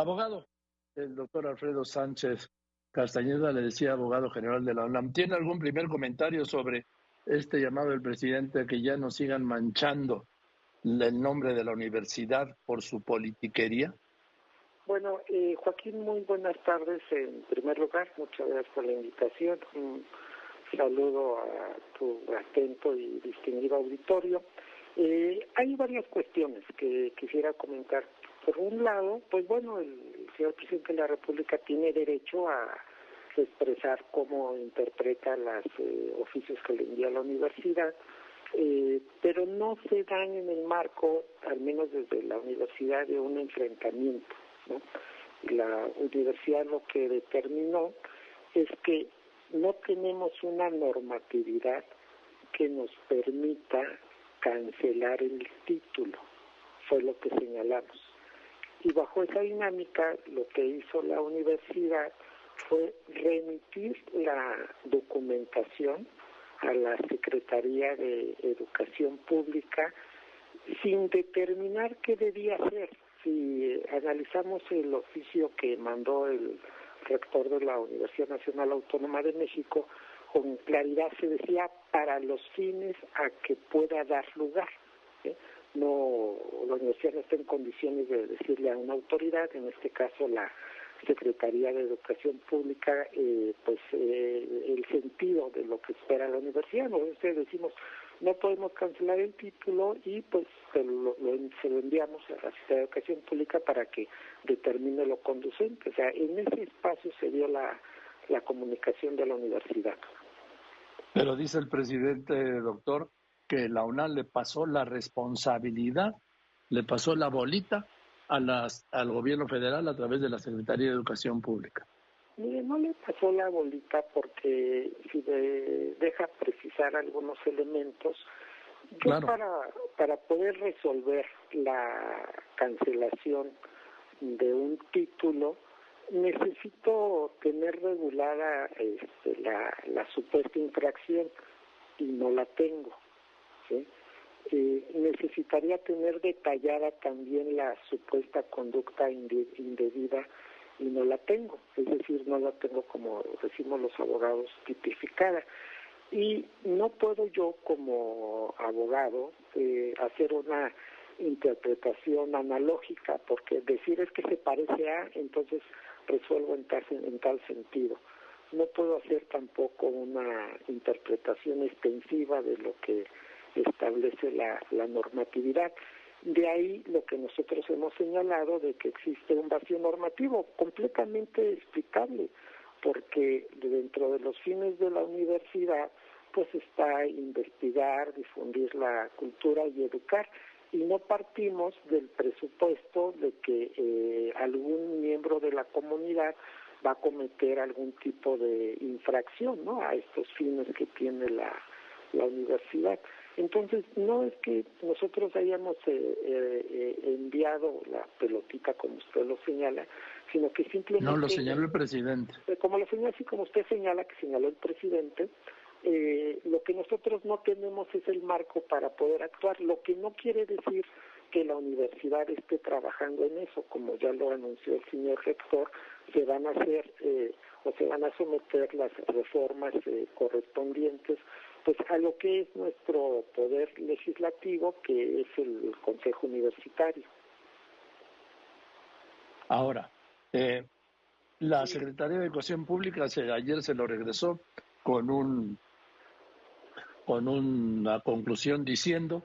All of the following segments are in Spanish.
Abogado, el doctor Alfredo Sánchez Castañeda le decía abogado general de la UNAM. ¿Tiene algún primer comentario sobre este llamado del presidente que ya no sigan manchando el nombre de la universidad por su politiquería? Bueno, eh, Joaquín, muy buenas tardes. En primer lugar, muchas gracias por la invitación. Un saludo a tu atento y distinguido auditorio. Eh, hay varias cuestiones que quisiera comentar. Por un lado, pues bueno, el señor presidente de la República tiene derecho a expresar cómo interpreta los eh, oficios que le envía la universidad, eh, pero no se dan en el marco, al menos desde la universidad, de un enfrentamiento. La universidad lo que determinó es que no tenemos una normatividad que nos permita cancelar el título, fue lo que señalamos. Y bajo esa dinámica lo que hizo la universidad fue remitir la documentación a la Secretaría de Educación Pública sin determinar qué debía hacer. Si analizamos el oficio que mandó el rector de la Universidad Nacional Autónoma de México, con claridad se decía para los fines a que pueda dar lugar. No, la universidad no está en condiciones de decirle a una autoridad, en este caso la Secretaría de Educación Pública, eh, pues eh, el sentido de lo que espera la universidad. Nosotros decimos, no podemos cancelar el título y pues se lo, se lo enviamos a la Secretaría de Educación Pública para que determine lo conducente. O sea, en ese espacio se dio la, la comunicación de la universidad. Pero dice el presidente, doctor, que la UNAM le pasó la responsabilidad, le pasó la bolita a las, al gobierno federal a través de la Secretaría de Educación Pública. Mire, no le pasó la bolita porque si deja precisar algunos elementos, yo para, para poder resolver la cancelación de un título, necesito tener regulada este, la, la supuesta infracción y no la tengo. Eh, necesitaría tener detallada también la supuesta conducta indebida y no la tengo, es decir, no la tengo como decimos los abogados tipificada. Y no puedo yo como abogado eh, hacer una interpretación analógica, porque decir es que se parece a, entonces resuelvo en tal, en tal sentido. No puedo hacer tampoco una interpretación extensiva de lo que establece la, normatividad. De ahí lo que nosotros hemos señalado de que existe un vacío normativo completamente explicable, porque dentro de los fines de la universidad pues está investigar, difundir la cultura y educar y no partimos del presupuesto de que eh, algún miembro de la comunidad va a cometer algún tipo de infracción ¿no? a estos fines que tiene la universidad. Entonces, no es que nosotros hayamos eh, eh, enviado la pelotita como usted lo señala, sino que simplemente... No, lo señaló el presidente. Como lo señala, así como usted señala que señaló el presidente, eh, lo que nosotros no tenemos es el marco para poder actuar, lo que no quiere decir que la universidad esté trabajando en eso, como ya lo anunció el señor rector, se van a hacer eh, o se van a someter las reformas eh, correspondientes pues a lo que es nuestro poder legislativo, que es el Consejo Universitario. Ahora, eh, la Secretaría de Educación Pública ayer se lo regresó con un con una conclusión diciendo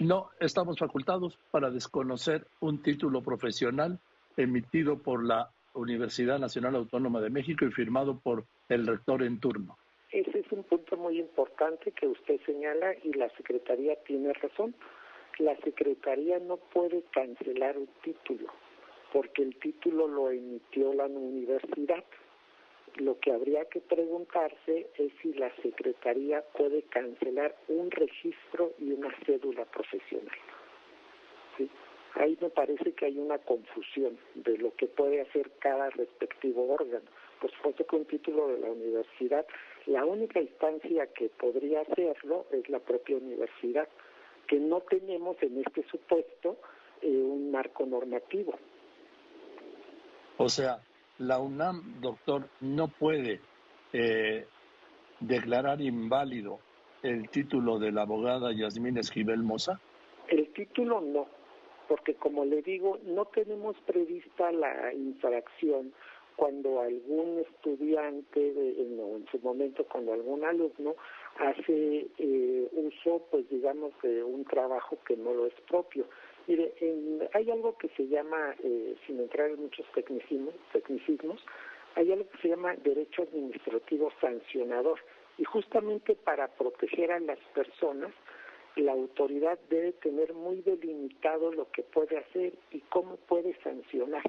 no estamos facultados para desconocer un título profesional emitido por la Universidad Nacional Autónoma de México y firmado por el rector en turno. Ese es un punto muy importante que usted señala y la Secretaría tiene razón. La Secretaría no puede cancelar un título porque el título lo emitió la universidad. Lo que habría que preguntarse es si la Secretaría puede cancelar un registro y una cédula profesional. ¿Sí? Ahí me parece que hay una confusión de lo que puede hacer cada respectivo órgano. Por supuesto que un título de la universidad la única instancia que podría hacerlo es la propia universidad, que no tenemos en este supuesto eh, un marco normativo. O sea, la UNAM, doctor, no puede eh, declarar inválido el título de la abogada Yasmín Esquivel Moza. El título no, porque como le digo, no tenemos prevista la infracción cuando algún estudiante, de, en, su momento cuando algún alumno hace eh, uso, pues digamos, de un trabajo que no lo es propio. Mire, hay algo que se llama, eh, sin entrar en muchos tecnicismos, tecnicismos, hay algo que se llama derecho administrativo sancionador. Y justamente para proteger a las personas, la autoridad debe tener muy delimitado lo que puede hacer y cómo puede sancionar.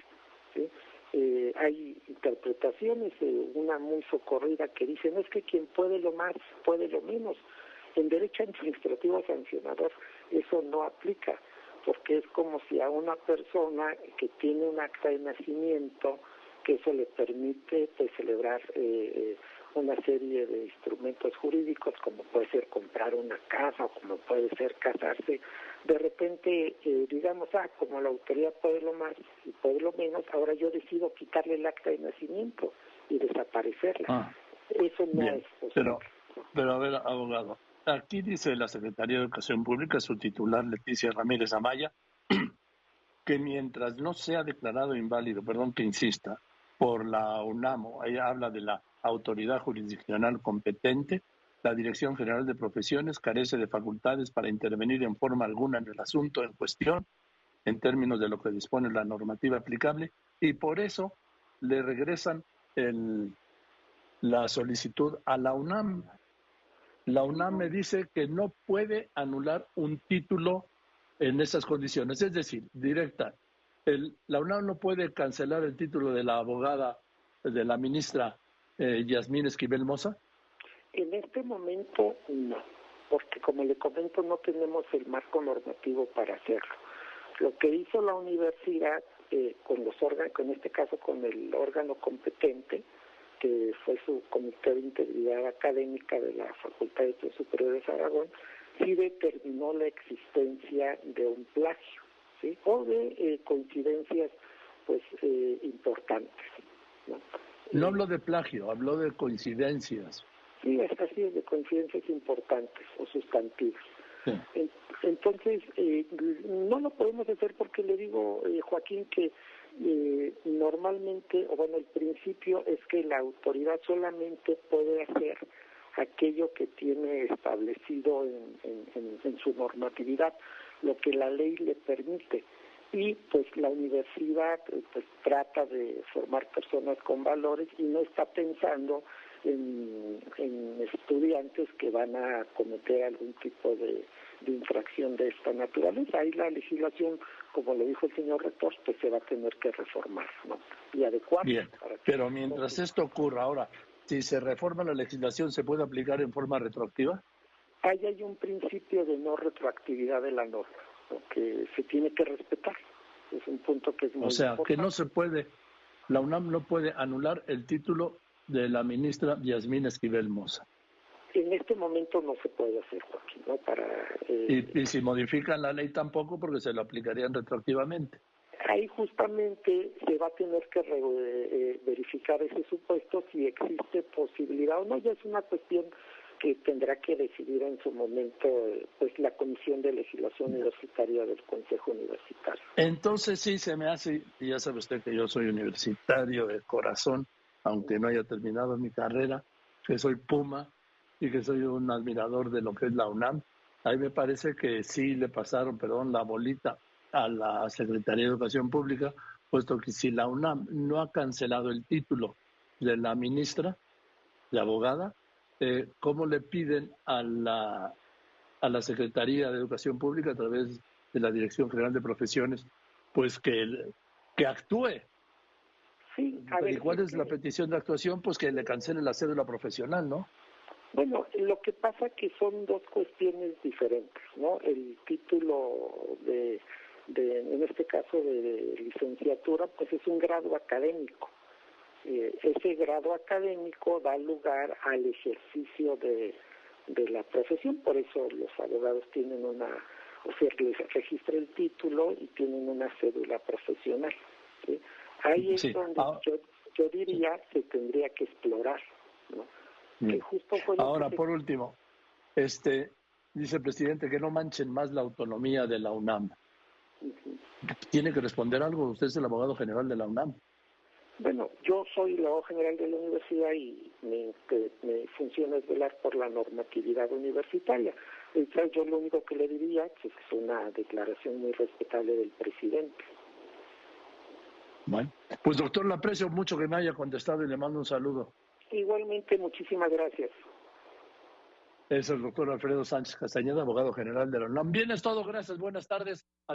¿sí? Eh, hay interpretaciones, una muy socorrida que dice, no es que quien puede lo más, puede lo menos. En derecho administrativo sancionador eso no aplica, porque es como si a una persona que tiene un acta de nacimiento, que eso le permite pues, celebrar eh, eh una serie de instrumentos jurídicos, como puede ser comprar una casa o como puede ser casarse, de repente eh, digamos, ah, como la autoridad puede lo más y puede lo menos, ahora yo decido quitarle el acta de nacimiento y desaparecerla. Ah, Eso no es posible. Pero, pero a ver, abogado, aquí dice la Secretaría de Educación Pública, su titular Leticia Ramírez Amaya, que mientras no sea declarado inválido, perdón que insista, por la UNAMO, ella habla de la autoridad jurisdiccional competente, la Dirección General de Profesiones carece de facultades para intervenir en forma alguna en el asunto en cuestión, en términos de lo que dispone la normativa aplicable, y por eso le regresan la solicitud a la UNAM. La UNAM me dice que no puede anular un título en esas condiciones, es decir, directa. El, la UNAM no puede cancelar el título de la abogada, de la ministra eh, Yasmín Esquivel Moza. En este momento no, porque como le comento no tenemos el marco normativo para hacerlo. Lo que hizo la universidad eh, con los órganos, en este caso con el órgano competente, que fue su Comité de Integridad Académica de la Facultad de Estudios Superiores de Aragón, sí determinó la existencia de un plagio, ¿sí? o de eh, coincidencias pues eh, importantes. ¿no? no hablo de plagio, hablo de coincidencias. Sí, así es, de coincidencias importantes o sustantivas. Entonces, eh, no lo podemos hacer porque le digo, eh, Joaquín, que eh, normalmente, o bueno, el principio es que la autoridad solamente puede hacer aquello que tiene establecido en, su normatividad, lo que la ley le permite y pues la universidad pues trata de formar personas con valores y no está pensando en, estudiantes que van a cometer algún tipo de, infracción de esta naturaleza. Ahí la legislación, como le dijo el señor rector, pues se va a tener que reformar ¿no? y adecuar. Bien, pero mientras esto ocurra ahora, si se reforma la legislación, ¿se puede aplicar en forma retroactiva? Ahí hay un principio de no retroactividad de la norma, que se tiene que respetar. Es un punto que es muy O sea, que no se puede, la UNAM no puede anular el título de la ministra Yasmín Esquivel Moza. En este momento no se puede hacer, Joaquín, ¿no? Para, eh, y, si modifican la ley tampoco, porque se lo aplicarían retroactivamente. Ahí justamente se va a tener que eh, verificar ese supuesto si existe posibilidad o no. Ya es una cuestión que tendrá que decidir en su momento pues la Comisión de Legislación Universitaria del Consejo Universitario. Entonces sí se me hace, y ya sabe usted que yo soy universitario de corazón, aunque no haya terminado mi carrera, que soy Puma y que soy un admirador de lo que es la UNAM. Ahí me parece que sí le pasaron, perdón, la bolita a la Secretaría de Educación Pública, puesto que si la UNAM no ha cancelado el título de la ministra, de abogada, eh, ¿cómo le piden a la, a la Secretaría de Educación Pública a través de la Dirección General de Profesiones, pues que, que actúe ¿Y cuál es la petición de actuación? Pues que le cancele la cédula profesional, ¿no? Bueno, lo que pasa que son dos cuestiones diferentes, ¿no? El título de, de en este caso de, licenciatura, pues es un grado académico. Eh, ese grado académico da lugar al ejercicio de, de la profesión, por eso los abogados tienen una, o sea, les registra el título y tienen una cédula profesional. ¿sí? Ahí es donde ah. yo, diría que tendría que explorar. ¿no? Ahora, por último, este dice el presidente que no manchen más la autonomía de la UNAM. ¿Tiene que responder algo? Usted es el abogado general de la UNAM. Bueno, yo soy abogado general de la universidad y mi, función es velar por la normatividad universitaria. Entonces yo lo único que le diría es que es una declaración muy respetable del presidente. Bueno, pues doctor, le aprecio mucho que me haya contestado y le mando un saludo. Igualmente, muchísimas gracias. Es el doctor Alfredo Sánchez Castañeda, abogado general de la UNAM. Bien, es todo. Gracias. Buenas tardes.